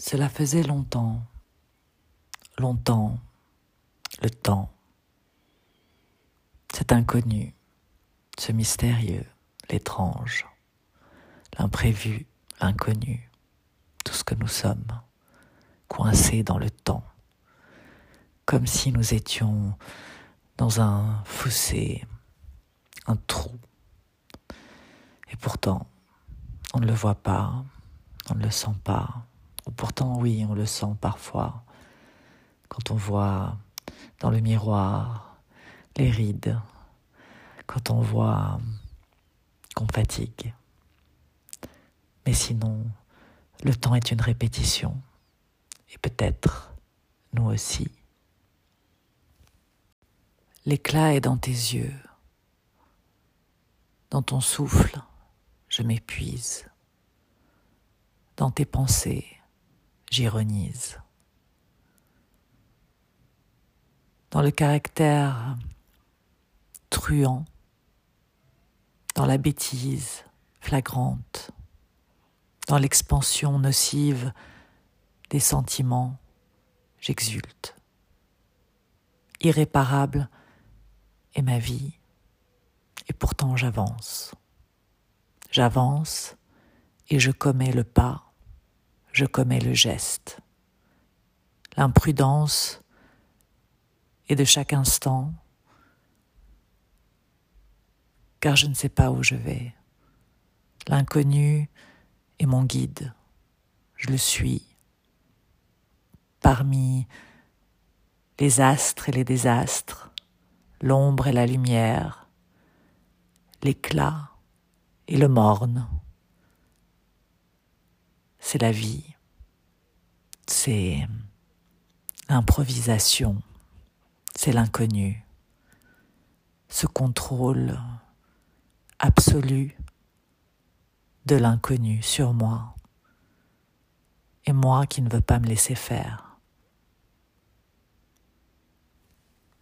Cela faisait longtemps, longtemps, le temps, cet inconnu, ce mystérieux, l'étrange, l'imprévu, l'inconnu, tout ce que nous sommes, coincés dans le temps, comme si nous étions dans un fossé, un trou. Et pourtant, on ne le voit pas, on ne le sent pas. Ou pourtant, oui, on le sent parfois quand on voit dans le miroir les rides, quand on voit qu'on fatigue. Mais sinon, le temps est une répétition. Et peut-être nous aussi. L'éclat est dans tes yeux. Dans ton souffle, je m'épuise. Dans tes pensées, j'ironise. Dans le caractère truand, dans la bêtise flagrante, dans l'expansion nocive des sentiments, j'exulte. Irréparable est ma vie, et pourtant j'avance. J'avance et je commets le pas je commets le geste. L'imprudence est de chaque instant, car je ne sais pas où je vais. L'inconnu est mon guide, je le suis. Parmi les astres et les désastres, l'ombre et la lumière, l'éclat et le morne c'est la vie, c'est l'improvisation, c'est l'inconnu, ce contrôle absolu de l'inconnu sur moi, et moi qui ne veux pas me laisser faire.